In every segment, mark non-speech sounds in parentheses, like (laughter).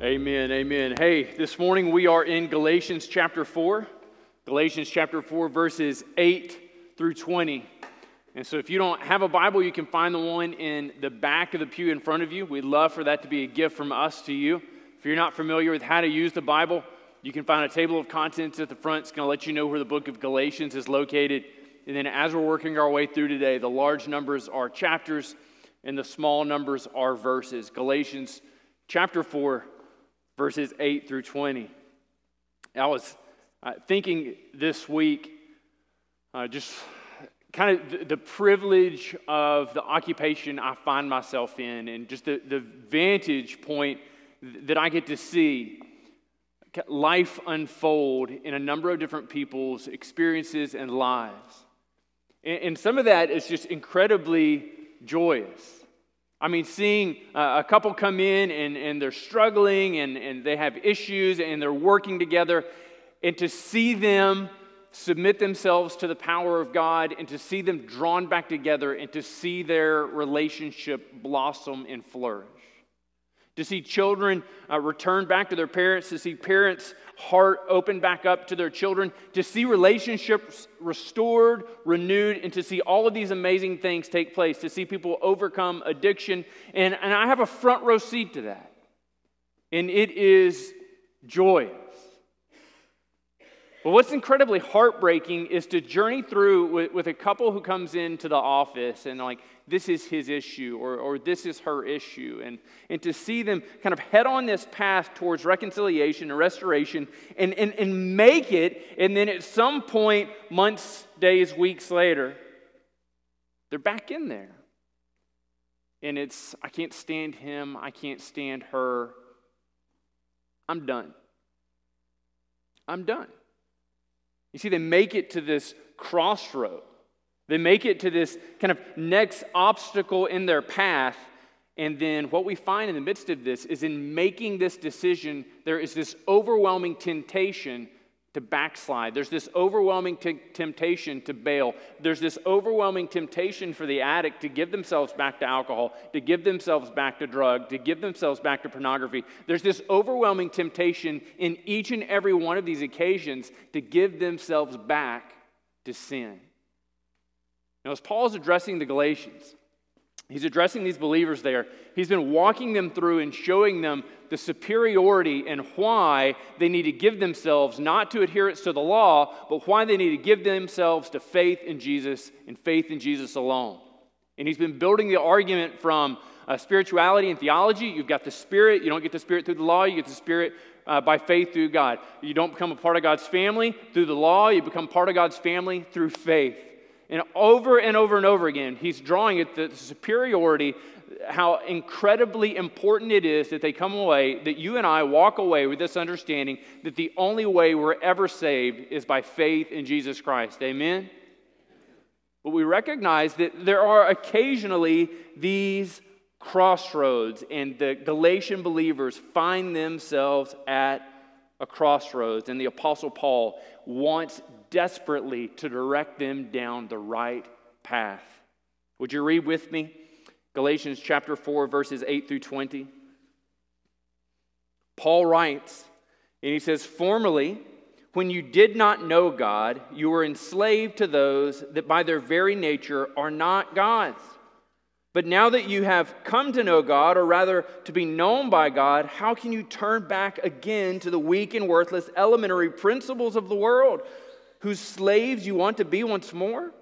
Amen, amen. Hey, this morning we are in Galatians chapter 4. Galatians chapter 4, verses 8 through 20. And so if you don't have a Bible, you can find the one in the back of the pew in front of you. We'd love for that to be a gift from us to you. If you're not familiar with how to use the Bible, you can find a table of contents at the front. It's going to let you know where the book of Galatians is located. And then as we're working our way through today, the large numbers are chapters and the small numbers are verses. Galatians chapter 4, verses 8 through 20. I was uh, thinking this week, uh, just kind of the, the, privilege of the occupation I find myself in, and just the, the vantage point that I get to see life unfold in a number of different people's experiences and lives. And, and some of that is just incredibly joyous. I mean, seeing a couple come in and, and they're struggling and, and they have issues and they're working together, and to see them submit themselves to the power of God and to see them drawn back together and to see their relationship blossom and flourish to see children uh, return back to their parents, to see parents' heart open back up to their children, to see relationships restored, renewed, and to see all of these amazing things take place, to see people overcome addiction. And, and I have a front row seat to that. And it is joyous. But what's incredibly heartbreaking is to journey through with, with, a couple who comes into the office and like, this is his issue or, or this is her issue. And, and to see them kind of head on this path towards reconciliation and restoration and, and, and make it. And then at some point, months, days, weeks later, they're back in there. And it's, I can't stand him. I can't stand her. I'm done. I'm done. You see, they make it to this crossroad. They make it to this kind of next obstacle in their path. And then what we find in the midst of this is in making this decision, there is this overwhelming temptation to backslide. There's this overwhelming t- temptation to bail. There's this overwhelming temptation for the addict to give themselves back to alcohol, to give themselves back to drug, to give themselves back to pornography. There's this overwhelming temptation in each and every one of these occasions to give themselves back to sin. Now, as Paul is addressing the Galatians, He's addressing these believers there. He's been walking them through and showing them the superiority and why they need to give themselves not to adherence to the law, but why they need to give themselves to faith in Jesus and faith in Jesus alone. And he's been building the argument from uh, spirituality and theology. You've got the Spirit. You don't get the Spirit through the law, you get the Spirit uh, by faith through God. You don't become a part of God's family through the law, you become part of God's family through faith. And over and over and over again, he's drawing it the superiority, how incredibly important it is that they come away, that you and I walk away with this understanding that the only way we're ever saved is by faith in Jesus Christ. Amen? But we recognize that there are occasionally these crossroads, and the Galatian believers find themselves at a crossroads. And the Apostle Paul wants desperately to direct them down the right path. Would you read with me Galatians chapter 4, verses 8 through 20? Paul writes, and he says, Formerly, when you did not know God, you were enslaved to those that by their very nature are not God's. But now that you have come to know God, or rather to be known by God, how can you turn back again to the weak and worthless elementary principles of the world? whose slaves you want to be once more?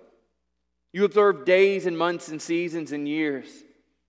You observe days and months and seasons and years.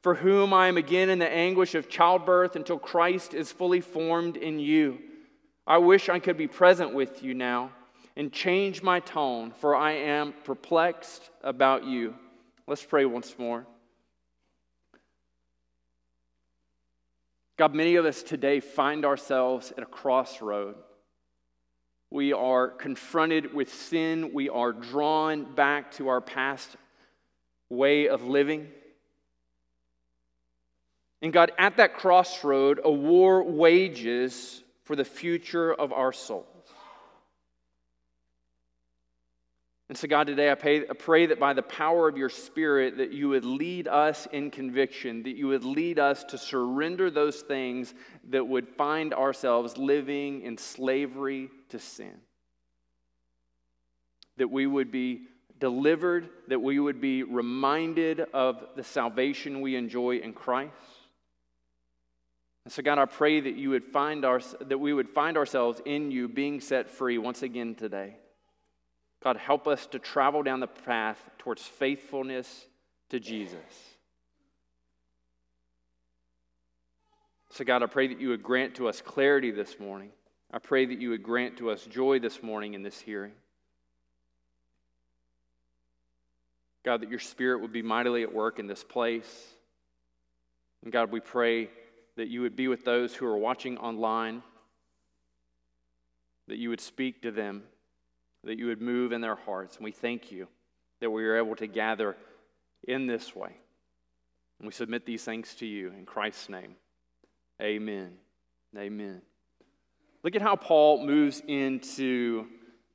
for whom I am again in the anguish of childbirth until Christ is fully formed in you. I wish I could be present with you now and change my tone, for I am perplexed about you. Let's pray once more. God, many of us today find ourselves at a crossroad. We are confronted with sin. We are drawn back to our past way of living. And God, at that crossroad, a war wages for the future of our souls. And so, God, today I pray, I pray, that by the power of your Spirit, that you would lead us in conviction, that you would lead us to surrender those things that would find ourselves living in slavery to sin. That we would be delivered, that we would be reminded of the salvation we enjoy in Christ. And so, God, I pray that you would find our, that we would find ourselves in you being set free once again today. God, help us to travel down the path towards faithfulness to Jesus. So, God, I pray that you would grant to us clarity this morning. I pray that you would grant to us joy this morning in this hearing. God, that your spirit would be mightily at work in this place. And God, we pray that you would be with those who are watching online, that you would speak to them, that you would move in their hearts. And we thank you that we are able to gather in this way. And we submit these things to you in Christ's name. Amen. Amen. Look at how Paul moves into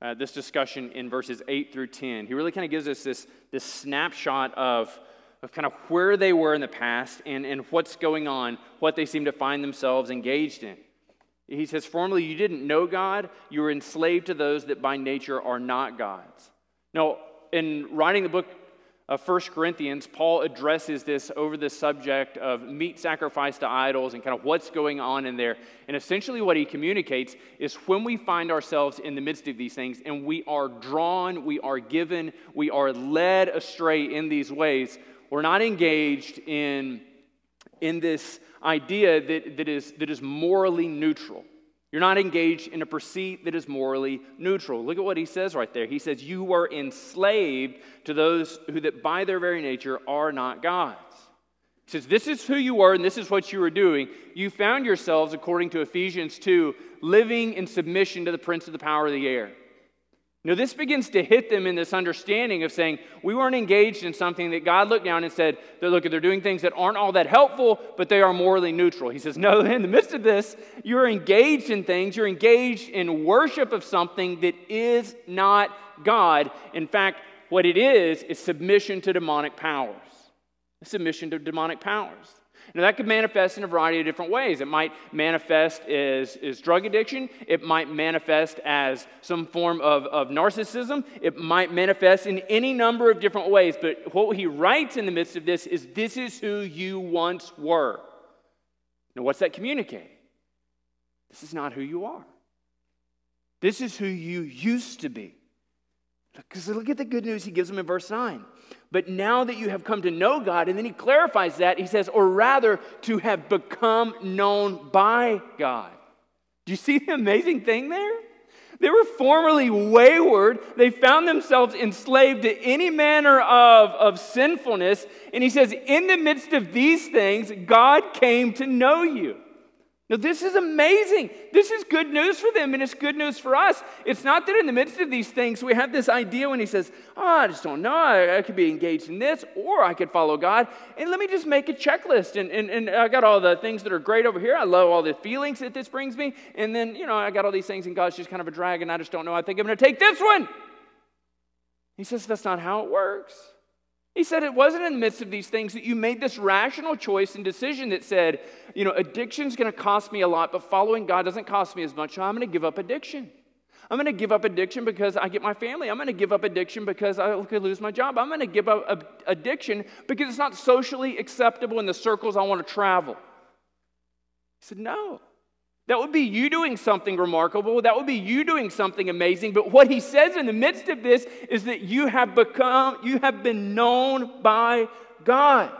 uh, this discussion in verses 8 through 10. He really kind of gives us this, this snapshot of of kind of where they were in the past and, and what's going on, what they seem to find themselves engaged in. He says, Formerly you didn't know God, you were enslaved to those that by nature are not God's. Now, in writing the book of 1 Corinthians, Paul addresses this over the subject of meat sacrifice to idols and kind of what's going on in there. And essentially, what he communicates is when we find ourselves in the midst of these things and we are drawn, we are given, we are led astray in these ways, we're not engaged in, in this idea that, that, is, that is morally neutral. You're not engaged in a pursuit that is morally neutral. Look at what he says right there. He says, You were enslaved to those who, that by their very nature, are not God's. He says, This is who you were and this is what you were doing. You found yourselves, according to Ephesians 2, living in submission to the prince of the power of the air. Know, this begins to hit them in this understanding of saying, we weren't engaged in something that God looked down and said, look, they're doing things that aren't all that helpful, but they are morally neutral. He says, no, (laughs) in the midst of this, you're engaged in things, you're engaged in worship of something that is not God. In fact, what it is, is submission to demonic powers. Submission to demonic powers. Now, that could manifest in a variety of different ways. It might manifest as, as drug addiction. It might manifest as some form of, of narcissism. It might manifest in any number of different ways. But what he writes in the midst of this is this is who you once were. Now, what's that communicating? This is not who you are. This is who you used to be. Because look at the good news he gives them in verse 9. But now that you have come to know God, and then he clarifies that, he says, or rather, to have become known by God. Do you see the amazing thing there? They were formerly wayward. They found themselves enslaved to any manner of, of sinfulness. And he says, in the midst of these things, God came to know you. Now, this is amazing. This is good news for them, and it's good news for us. It's not that in the midst of these things, we have this idea when he says, Oh, I just don't know. I, I could be engaged in this, or I could follow God. And let me just make a checklist. And, and, and I got all the things that are great over here. I love all the feelings that this brings me. And then, you know, I got all these things, and God's just kind of a drag, and I just don't know. I think I'm going to take this one. He says, That's not how it works. He said it wasn't in the midst of these things that you made this rational choice and decision that said, you know, addiction's going to cost me a lot, but following God doesn't cost me as much, so I'm going to give up addiction. I'm going to give up addiction because I get my family. I'm going to give up addiction because I could lose my job. I'm going to give up addiction because it's not socially acceptable in the circles I want to travel. He said, No. That would be you doing something remarkable. That would be you doing something amazing. But what he says in the midst of this is that you have become, you have been known by God.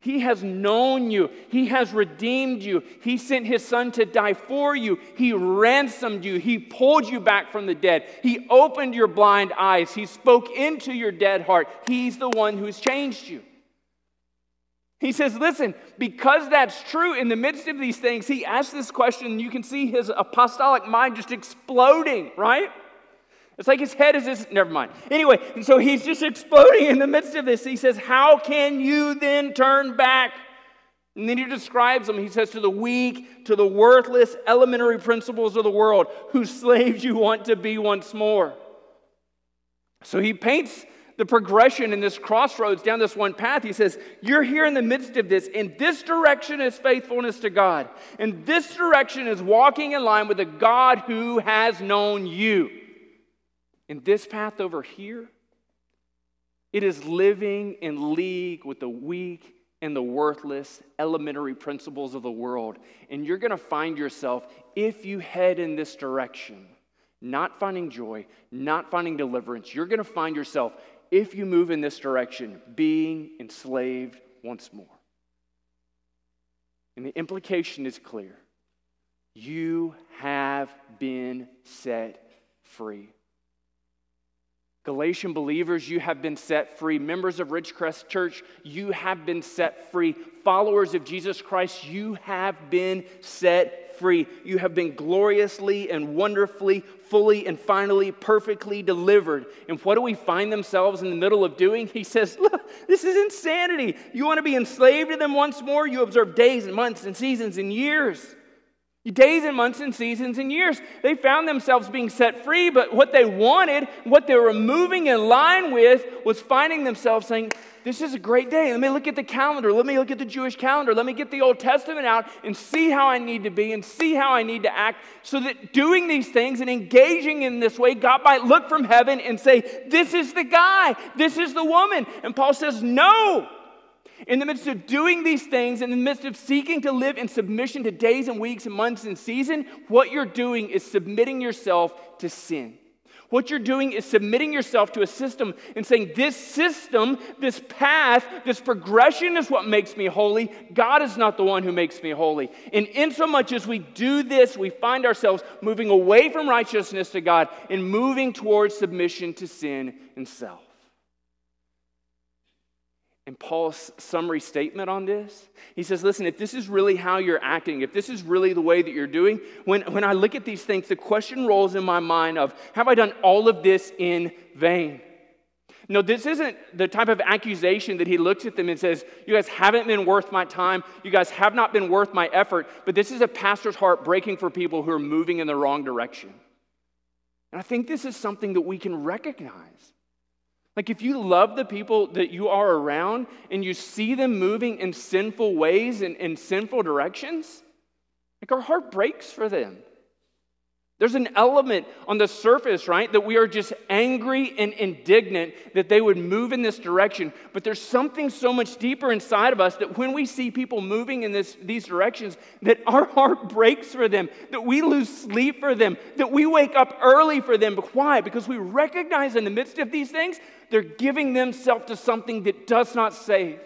He has known you. He has redeemed you. He sent his son to die for you. He ransomed you. He pulled you back from the dead. He opened your blind eyes. He spoke into your dead heart. He's the one who's changed you. He says, Listen, because that's true, in the midst of these things, he asks this question, and you can see his apostolic mind just exploding, right? It's like his head is just, never mind. Anyway, and so he's just exploding in the midst of this. He says, How can you then turn back? And then he describes them. He says, To the weak, to the worthless, elementary principles of the world, whose slaves you want to be once more. So he paints the progression in this crossroads down this one path. He says, You're here in the midst of this. In this direction is faithfulness to God. And this direction is walking in line with the God who has known you. In this path over here, it is living in league with the weak and the worthless elementary principles of the world. And you're going to find yourself, if you head in this direction, not finding joy, not finding deliverance, you're going to find yourself, if you move in this direction, being enslaved once more. And the implication is clear you have been set free. Galatian believers, you have been set free. Members of Ridgecrest Church, you have been set free. Followers of Jesus Christ, you have been set free. You have been gloriously and wonderfully, fully and finally, perfectly delivered. And what do we find themselves in the middle of doing? He says, Look, this is insanity. You want to be enslaved to them once more? You observe days and months and seasons and years. Days and months and seasons and years. They found themselves being set free, but what they wanted, what they were moving in line with, was finding themselves saying, This is a great day. Let me look at the calendar. Let me look at the Jewish calendar. Let me get the Old Testament out and see how I need to be and see how I need to act. So that doing these things and engaging in this way, God might look from heaven and say, This is the guy. This is the woman. And Paul says, No. In the midst of doing these things, in the midst of seeking to live in submission to days and weeks and months and season, what you're doing is submitting yourself to sin. What you're doing is submitting yourself to a system and saying, This system, this path, this progression is what makes me holy. God is not the one who makes me holy. And in so much as we do this, we find ourselves moving away from righteousness to God and moving towards submission to sin and self. And Paul's summary statement on this, he says, listen, if this is really how you're acting, if this is really the way that you're doing, when, when I look at these things, the question rolls in my mind of, have I done all of this in vain? No, this isn't the type of accusation that he looks at them and says, You guys haven't been worth my time. You guys have not been worth my effort. But this is a pastor's heart breaking for people who are moving in the wrong direction. And I think this is something that we can recognize. Like, if you love the people that you are around and you see them moving in sinful ways and in sinful directions, like our heart breaks for them. There's an element on the surface, right, that we are just angry and indignant that they would move in this direction. But there's something so much deeper inside of us that when we see people moving in this, these directions, that our heart breaks for them, that we lose sleep for them, that we wake up early for them. But why? Because we recognize in the midst of these things, they're giving themselves to something that does not save.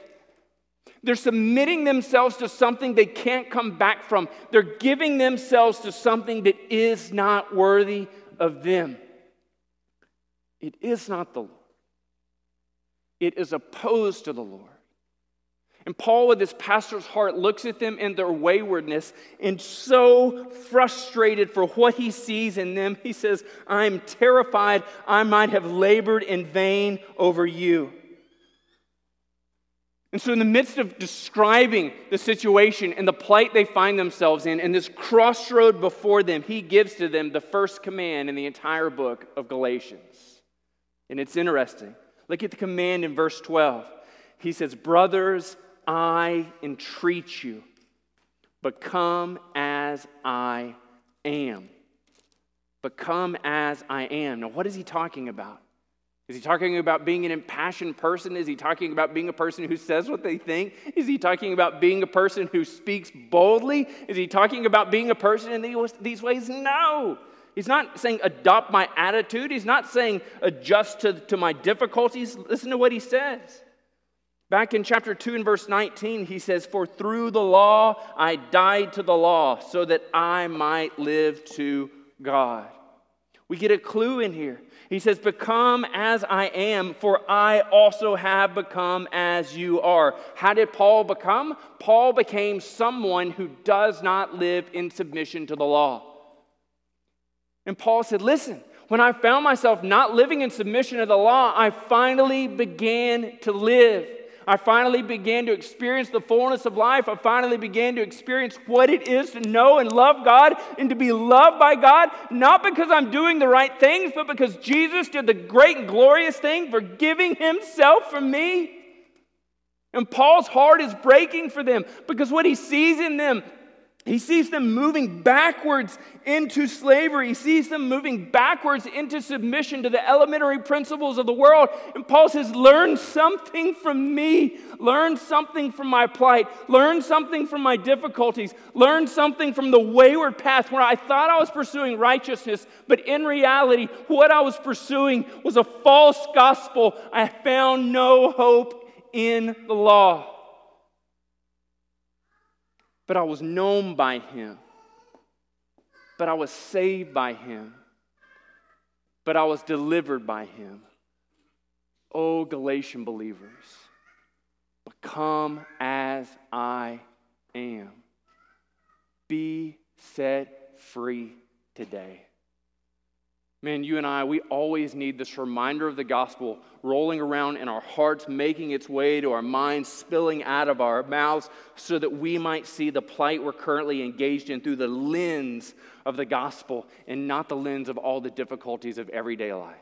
They're submitting themselves to something they can't come back from. They're giving themselves to something that is not worthy of them. It is not the Lord, it is opposed to the Lord. And Paul, with his pastor's heart, looks at them in their waywardness and so frustrated for what he sees in them, he says, I'm terrified I might have labored in vain over you. And so, in the midst of describing the situation and the plight they find themselves in, and this crossroad before them, he gives to them the first command in the entire book of Galatians. And it's interesting. Look at the command in verse 12. He says, Brothers, I entreat you, become as I am. Become as I am. Now, what is he talking about? Is he talking about being an impassioned person? Is he talking about being a person who says what they think? Is he talking about being a person who speaks boldly? Is he talking about being a person in these ways? No. He's not saying adopt my attitude. He's not saying adjust to, to my difficulties. Listen to what he says. Back in chapter 2 and verse 19, he says, For through the law I died to the law so that I might live to God. We get a clue in here. He says, Become as I am, for I also have become as you are. How did Paul become? Paul became someone who does not live in submission to the law. And Paul said, Listen, when I found myself not living in submission to the law, I finally began to live. I finally began to experience the fullness of life. I finally began to experience what it is to know and love God and to be loved by God, not because I'm doing the right things, but because Jesus did the great and glorious thing for giving himself for me. And Paul's heart is breaking for them because what he sees in them he sees them moving backwards into slavery. He sees them moving backwards into submission to the elementary principles of the world. And Paul says, Learn something from me. Learn something from my plight. Learn something from my difficulties. Learn something from the wayward path where I thought I was pursuing righteousness, but in reality, what I was pursuing was a false gospel. I found no hope in the law but I was known by him. But I was saved by him. But I was delivered by him. Oh, Galatian believers, become as I am. Be set free today. Man, you and I, we always need this reminder of the gospel rolling around in our hearts, making its way to our minds, spilling out of our mouths, so that we might see the plight we're currently engaged in through the lens of the gospel and not the lens of all the difficulties of everyday life.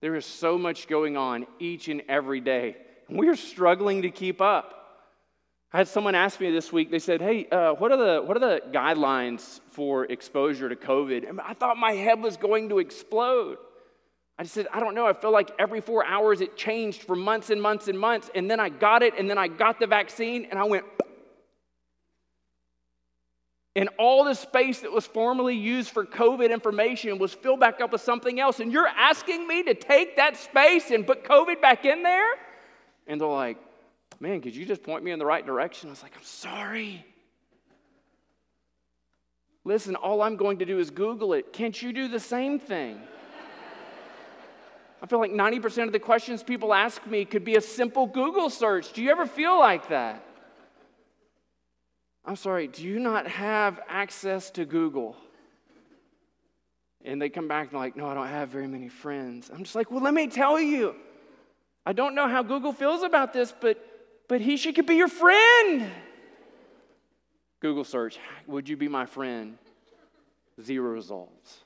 There is so much going on each and every day. We're struggling to keep up. I had someone ask me this week, they said, Hey, uh, what, are the, what are the guidelines for exposure to COVID? And I thought my head was going to explode. I just said, I don't know. I feel like every four hours it changed for months and months and months. And then I got it, and then I got the vaccine, and I went, (clears throat) and all the space that was formerly used for COVID information was filled back up with something else. And you're asking me to take that space and put COVID back in there? And they're like, Man, could you just point me in the right direction? I was like, I'm sorry. Listen, all I'm going to do is Google it. Can't you do the same thing? I feel like 90% of the questions people ask me could be a simple Google search. Do you ever feel like that? I'm sorry, do you not have access to Google? And they come back and like, no, I don't have very many friends. I'm just like, well, let me tell you. I don't know how Google feels about this, but but he she could be your friend. Google search, would you be my friend? Zero results.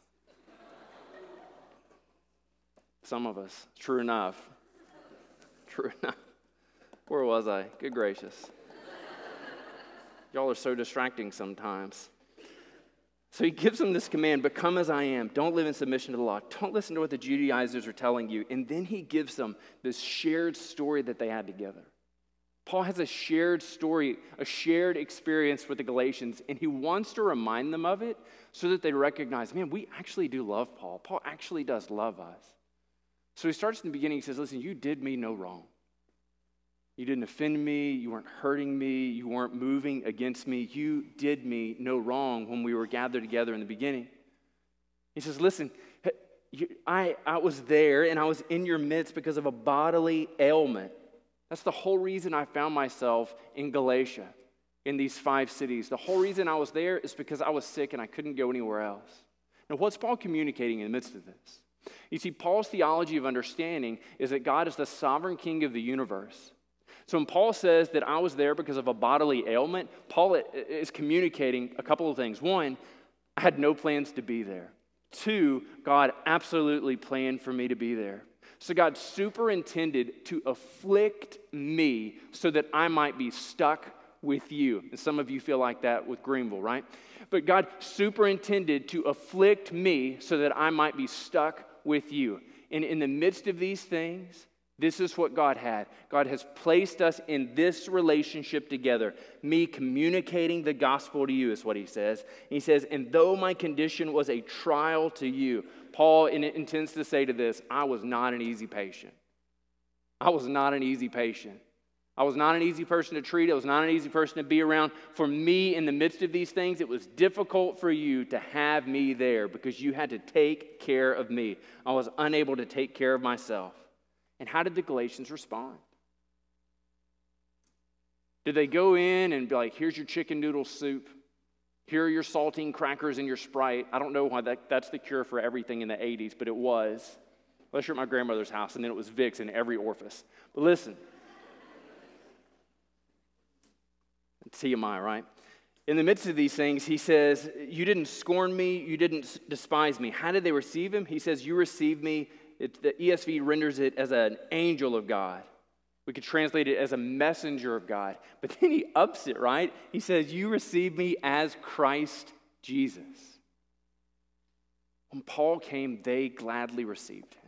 Some of us, true enough. True enough. Where was I? Good gracious. Y'all are so distracting sometimes. So he gives them this command Become as I am. Don't live in submission to the law. Don't listen to what the Judaizers are telling you. And then he gives them this shared story that they had together. Paul has a shared story, a shared experience with the Galatians, and he wants to remind them of it so that they recognize, man, we actually do love Paul. Paul actually does love us. So he starts in the beginning, he says, listen, you did me no wrong. You didn't offend me, you weren't hurting me, you weren't moving against me. You did me no wrong when we were gathered together in the beginning. He says, listen, I, I was there and I was in your midst because of a bodily ailment. That's the whole reason I found myself in Galatia, in these five cities. The whole reason I was there is because I was sick and I couldn't go anywhere else. Now, what's Paul communicating in the midst of this? You see, Paul's theology of understanding is that God is the sovereign king of the universe. So when Paul says that I was there because of a bodily ailment, Paul is communicating a couple of things. One, I had no plans to be there. Two, God absolutely planned for me to be there. So God superintended to afflict me so that I might be stuck with you. And some of you feel like that with Greenville, right? But God superintended to afflict me so that I might be stuck with you. And in the midst of these things, this is what God had. God has placed us in this relationship together. Me communicating the gospel to you is what he says. he says, and though my condition was a trial to you, Paul intends to say to this, I was not an easy patient. I was not an easy patient. I was not an easy person to treat. I was not an easy person to be around. For me, in the midst of these things, it was difficult for you to have me there because you had to take care of me. I was unable to take care of myself. And how did the Galatians respond? Did they go in and be like, here's your chicken noodle soup? Here are your saltine crackers and your Sprite. I don't know why that, that's the cure for everything in the 80s, but it was. Unless you're at my grandmother's house, and then it was Vicks in every orifice. But listen. (laughs) TMI, right? In the midst of these things, he says, You didn't scorn me, you didn't despise me. How did they receive him? He says, You received me. It, the ESV renders it as an angel of God. We could translate it as a messenger of God. But then he ups it, right? He says, You received me as Christ Jesus. When Paul came, they gladly received him.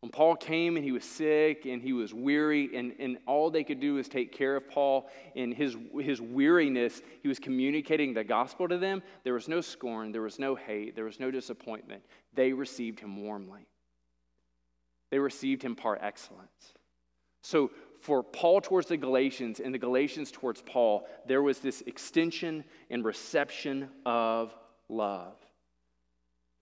When Paul came and he was sick and he was weary, and, and all they could do was take care of Paul in his, his weariness, he was communicating the gospel to them. There was no scorn, there was no hate, there was no disappointment. They received him warmly, they received him par excellence. So, for Paul towards the Galatians and the Galatians towards Paul, there was this extension and reception of love.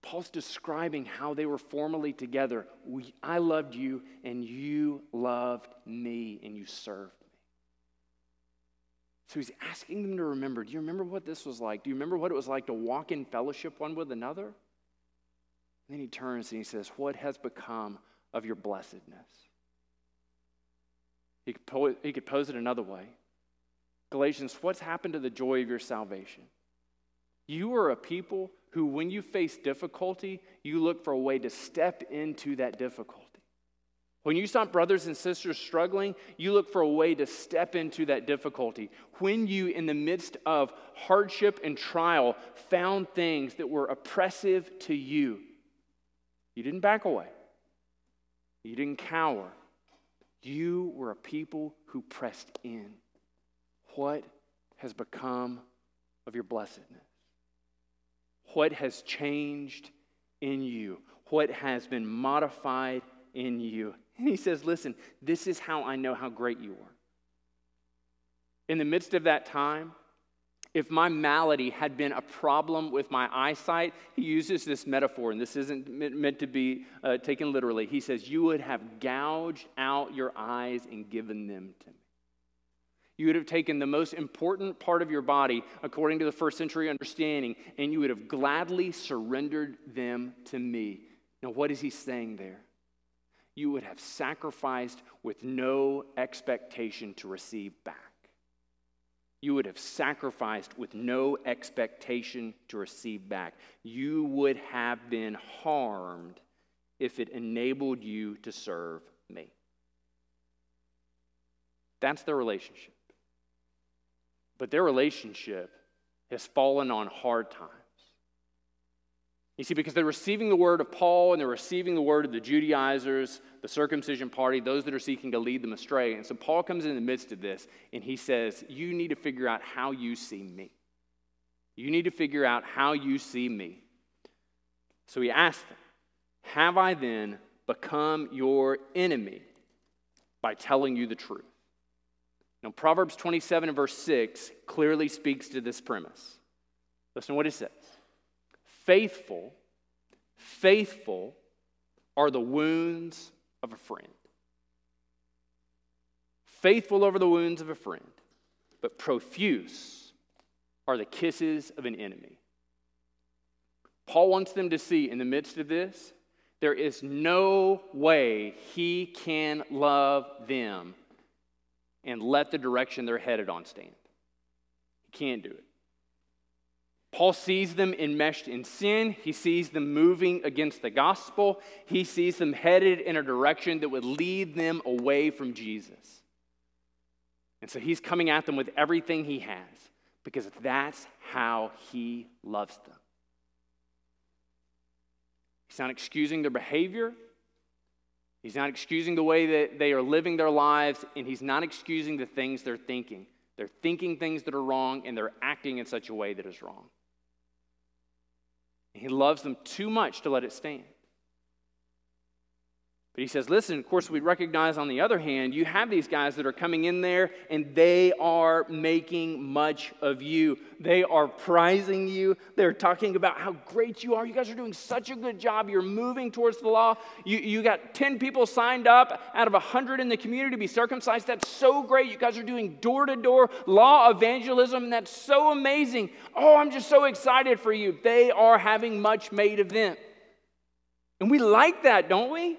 Paul's describing how they were formerly together. We, I loved you, and you loved me, and you served me. So he's asking them to remember do you remember what this was like? Do you remember what it was like to walk in fellowship one with another? And then he turns and he says, What has become of your blessedness? He could, po- he could pose it another way Galatians, what's happened to the joy of your salvation? You are a people who, when you face difficulty, you look for a way to step into that difficulty. When you saw brothers and sisters struggling, you look for a way to step into that difficulty. When you, in the midst of hardship and trial, found things that were oppressive to you, you didn't back away, you didn't cower. You were a people who pressed in. What has become of your blessedness? what has changed in you, what has been modified in you. And (laughs) he says, Listen, this is how I know how great you are. In the midst of that time, if my malady had been a problem with my eyesight, he uses this metaphor, and this isn't meant to be uh, taken literally. He says, You would have gouged out your eyes and given them to me. You would have taken the most important part of your body, according to the first century understanding, and you would have gladly surrendered them to me. Now, what is he saying there? You would have sacrificed with no expectation to receive back. You would have sacrificed with no expectation to receive back. You would have been harmed if it enabled you to serve me. That's the relationship. But their relationship has fallen on hard times. You see, because they're receiving the word of Paul and they're receiving the word of the Judaizers, the circumcision party, those that are seeking to lead them astray. And so Paul comes in the midst of this and he says, You need to figure out how you see me. You need to figure out how you see me. So he asked them, Have I then become your enemy by telling you the truth? Now, Proverbs 27 and verse 6 clearly speaks to this premise. Listen to what it says Faithful, faithful are the wounds of a friend. Faithful over the wounds of a friend, but profuse are the kisses of an enemy. Paul wants them to see in the midst of this, there is no way he can love them and let the direction they're headed on stand. He can't do it. Paul sees them enmeshed in sin. He sees them moving against the gospel. He sees them headed in a direction that would lead them away from Jesus. And so he's coming at them with everything he has because that's how he loves them. He's not excusing their behavior. He's not excusing the way that they are living their lives, and he's not excusing the things they're thinking. They're thinking things that are wrong, and they're acting in such a way that is wrong. He loves them too much to let it stand. But he says, listen, of course, we recognize on the other hand, you have these guys that are coming in there and they are making much of you. They are prizing you. They're talking about how great you are. You guys are doing such a good job. You're moving towards the law. You, you got 10 people signed up out of 100 in the community to be circumcised. That's so great. You guys are doing door to door law evangelism. That's so amazing. Oh, I'm just so excited for you. They are having much made of them. And we like that, don't we?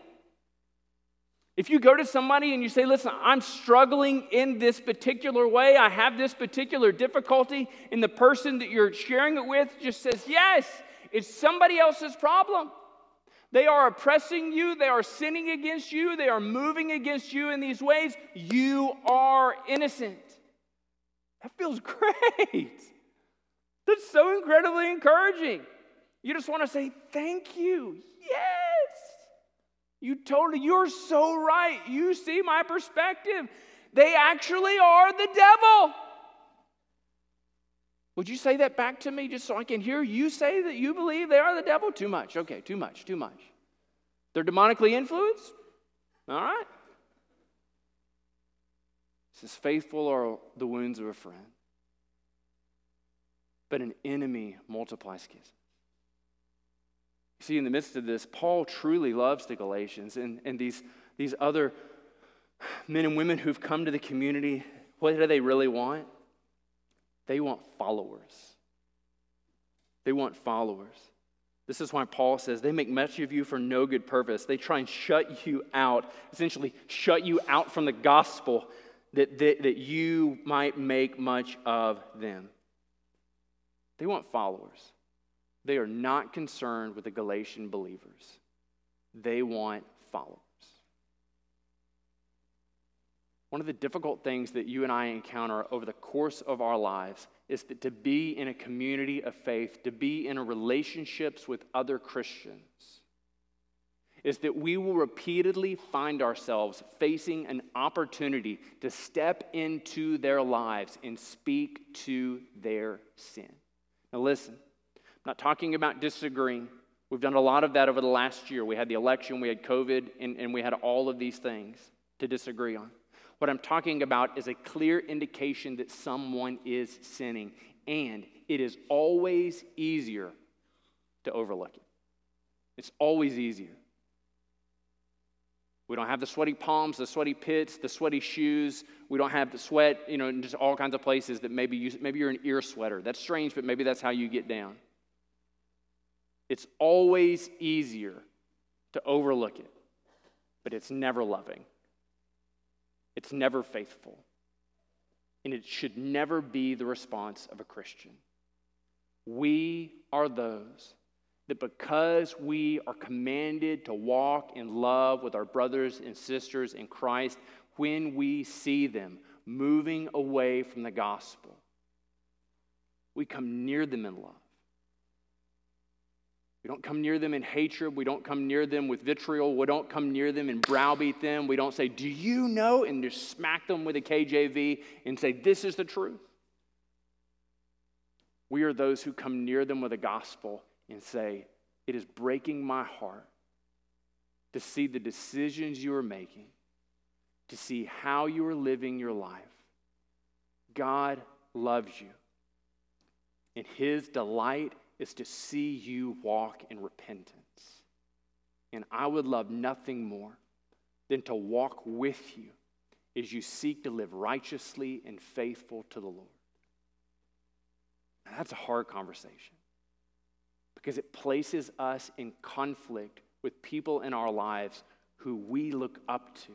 If you go to somebody and you say, Listen, I'm struggling in this particular way, I have this particular difficulty, and the person that you're sharing it with just says, Yes, it's somebody else's problem. They are oppressing you, they are sinning against you, they are moving against you in these ways. You are innocent. That feels (laughs) great. That's so incredibly encouraging. You just want to say, Thank you. Yes. You totally, you're so right. You see my perspective. They actually are the devil. Would you say that back to me just so I can hear you say that you believe they are the devil? Too much. Okay, too much, too much. They're demonically influenced? All right. This is faithful are the wounds of a friend, but an enemy multiplies kisses. See, in the midst of this, Paul truly loves the Galatians and, and these, these other men and women who've come to the community. What do they really want? They want followers. They want followers. This is why Paul says they make much of you for no good purpose. They try and shut you out, essentially, shut you out from the gospel that, that, that you might make much of them. They want followers. They are not concerned with the Galatian believers, they want followers. One of the difficult things that you and I encounter over the course of our lives is that to be in a community of faith, to be in relationships with other Christians, is that we will repeatedly find ourselves facing an opportunity to step into their lives and speak to their sin. Now, listen, not talking about disagreeing. We've done a lot of that over the last year. We had the election, we had COVID, and, and we had all of these things to disagree on. What I'm talking about is a clear indication that someone is sinning, and it is always easier to overlook it. It's always easier. We don't have the sweaty palms, the sweaty pits, the sweaty shoes. We don't have the sweat, you know, in just all kinds of places that maybe you, maybe you're an ear sweater. That's strange, but maybe that's how you get down. It's always easier to overlook it, but it's never loving. It's never faithful. And it should never be the response of a Christian. We are those that because we are commanded to walk in love with our brothers and sisters in Christ, when we see them moving away from the gospel, we come near them in love. We don't come near them in hatred. We don't come near them with vitriol. We don't come near them and browbeat them. We don't say, Do you know? and just smack them with a KJV and say, This is the truth. We are those who come near them with the gospel and say, It is breaking my heart to see the decisions you are making, to see how you are living your life. God loves you, and his delight is to see you walk in repentance. And I would love nothing more than to walk with you as you seek to live righteously and faithful to the Lord. And that's a hard conversation because it places us in conflict with people in our lives who we look up to.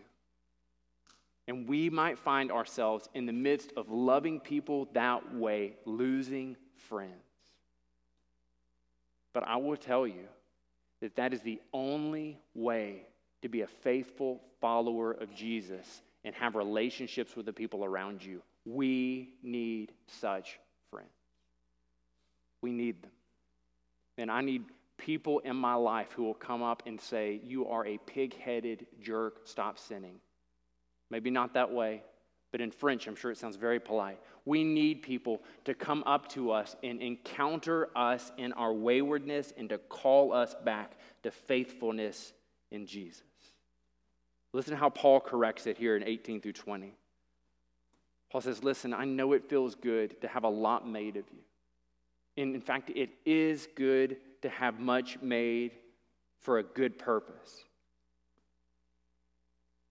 And we might find ourselves in the midst of loving people that way, losing friends. But I will tell you that that is the only way to be a faithful follower of Jesus and have relationships with the people around you. We need such friends. We need them. And I need people in my life who will come up and say, You are a pig headed jerk, stop sinning. Maybe not that way, but in French, I'm sure it sounds very polite. We need people to come up to us and encounter us in our waywardness and to call us back to faithfulness in Jesus. Listen how Paul corrects it here in 18 through 20. Paul says, Listen, I know it feels good to have a lot made of you. And in fact, it is good to have much made for a good purpose.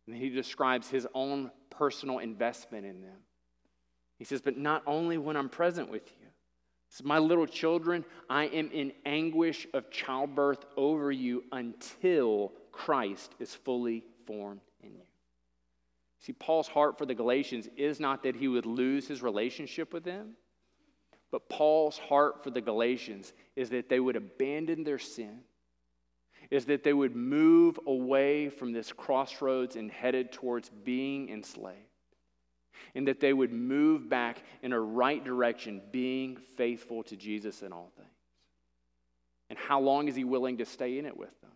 And he describes his own personal investment in them. He says, But not only when I'm present with you. Says, My little children, I am in anguish of childbirth over you until Christ is fully formed in you. See, Paul's heart for the Galatians is not that he would lose his relationship with them, but Paul's heart for the Galatians is that they would abandon their sin, is that they would move away from this crossroads and headed towards being enslaved, and that they would move back in a right direction, being faithful to Jesus in all things. And how long is he willing to stay in it with them?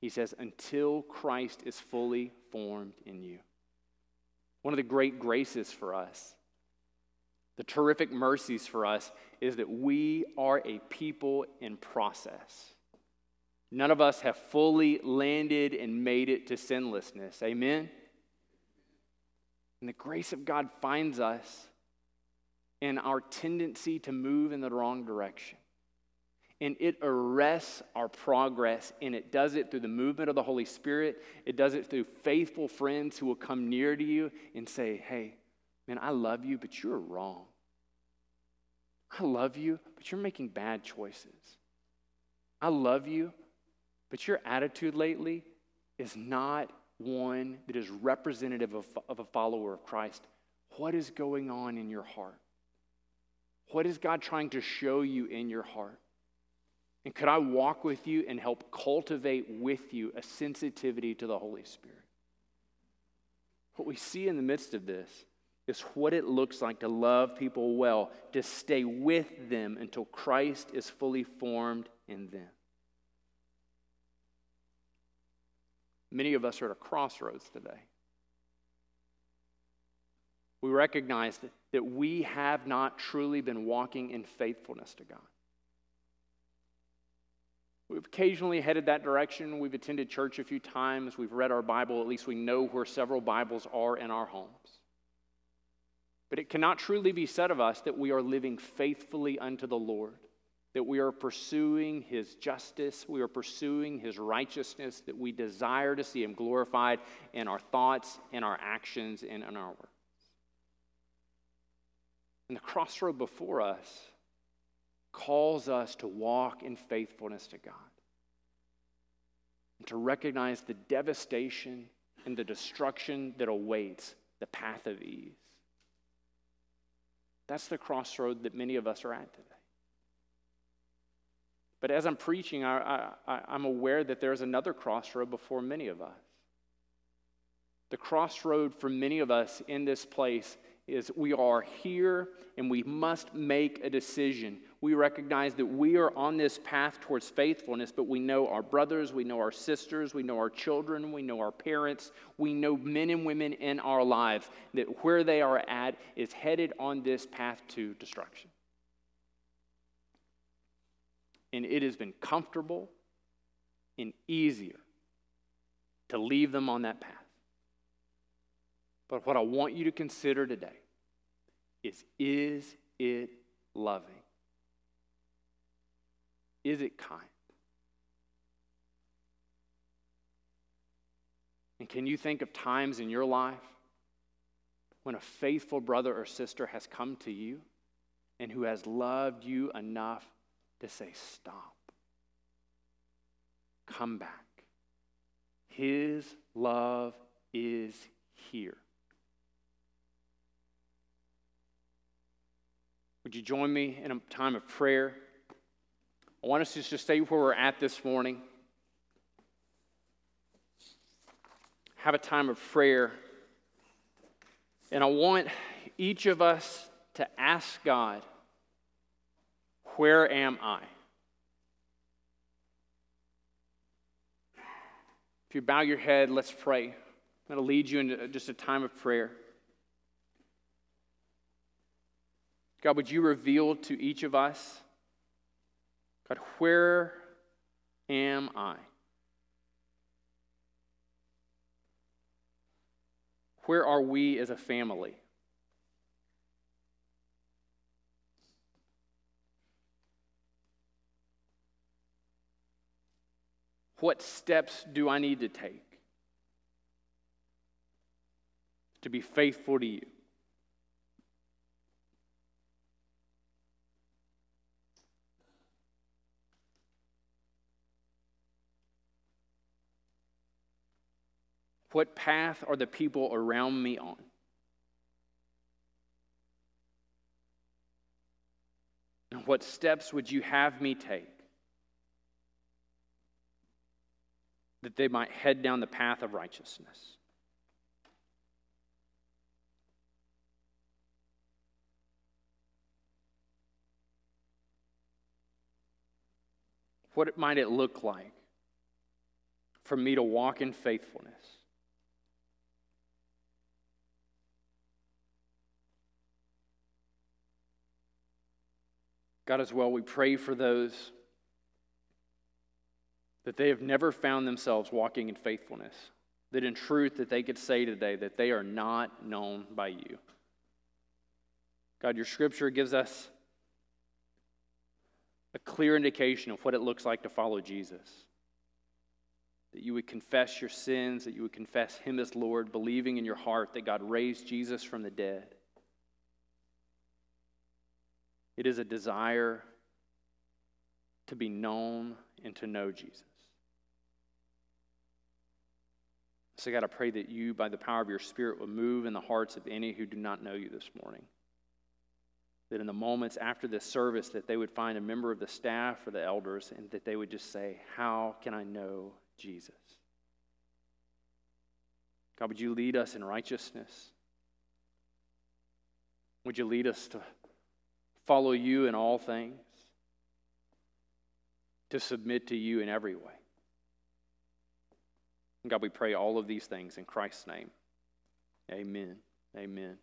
He says, until Christ is fully formed in you. One of the great graces for us, the terrific mercies for us, is that we are a people in process. None of us have fully landed and made it to sinlessness. Amen? And the grace of God finds us in our tendency to move in the wrong direction and it arrests our progress, and it does it through the movement of the Holy Spirit. It does it through faithful friends who will come near to you and say, Hey, man, I love you, but you're wrong. I love you, but you're making bad choices. I love you, but your attitude lately is not one that is representative of, of a follower of Christ. What is going on in your heart? What is God trying to show you in your heart? And could I walk with you and help cultivate with you a sensitivity to the Holy Spirit? What we see in the midst of this is what it looks like to love people well, to stay with them until Christ is fully formed in them. Many of us are at a crossroads today. We recognize that, that we have not truly been walking in faithfulness to God. We've occasionally headed that direction. We've attended church a few times. We've read our Bible. At least we know where several Bibles are in our homes. But it cannot truly be said of us that we are living faithfully unto the Lord, that we are pursuing His justice, we are pursuing His righteousness, that we desire to see Him glorified in our thoughts, in our actions, and in our words. And the crossroad before us calls us to walk in faithfulness to God and to recognize the devastation and the destruction that awaits the path of ease. That's the crossroad that many of us are at today. But as I'm preaching, I, am aware that there's another crossroad before many of us. The crossroad for many of us in this place is we are here and we must make a decision. We recognize that we are on this path towards faithfulness, but we know our brothers, we know our sisters, we know our children, we know our parents, we know men and women in our lives that where they are at is headed on this path to destruction. And it has been comfortable and easier to leave them on that path. But what I want you to consider today is is it loving? Is it kind? And can you think of times in your life when a faithful brother or sister has come to you and who has loved you enough to say, Stop, come back? His love is here. Would you join me in a time of prayer? I want us to just stay where we're at this morning. Have a time of prayer. And I want each of us to ask God, where am I? If you bow your head, let's pray. That'll lead you into just a time of prayer. God, would you reveal to each of us, God, where am I? Where are we as a family? What steps do I need to take to be faithful to you? What path are the people around me on? And what steps would you have me take that they might head down the path of righteousness? What might it look like for me to walk in faithfulness? God, as well, we pray for those that they have never found themselves walking in faithfulness, that in truth that they could say today that they are not known by you. God, your scripture gives us a clear indication of what it looks like to follow Jesus. That you would confess your sins, that you would confess him as Lord, believing in your heart that God raised Jesus from the dead it is a desire to be known and to know Jesus. So, God, I pray that you, by the power of your Spirit, will move in the hearts of any who do not know you this morning. That in the moments after this service, that they would find a member of the staff or the elders, and that they would just say, "How can I know Jesus?" God, would you lead us in righteousness? Would you lead us to follow you in all things, to submit to you in every way. God, we pray all of these things in Christ's name. Amen. Amen.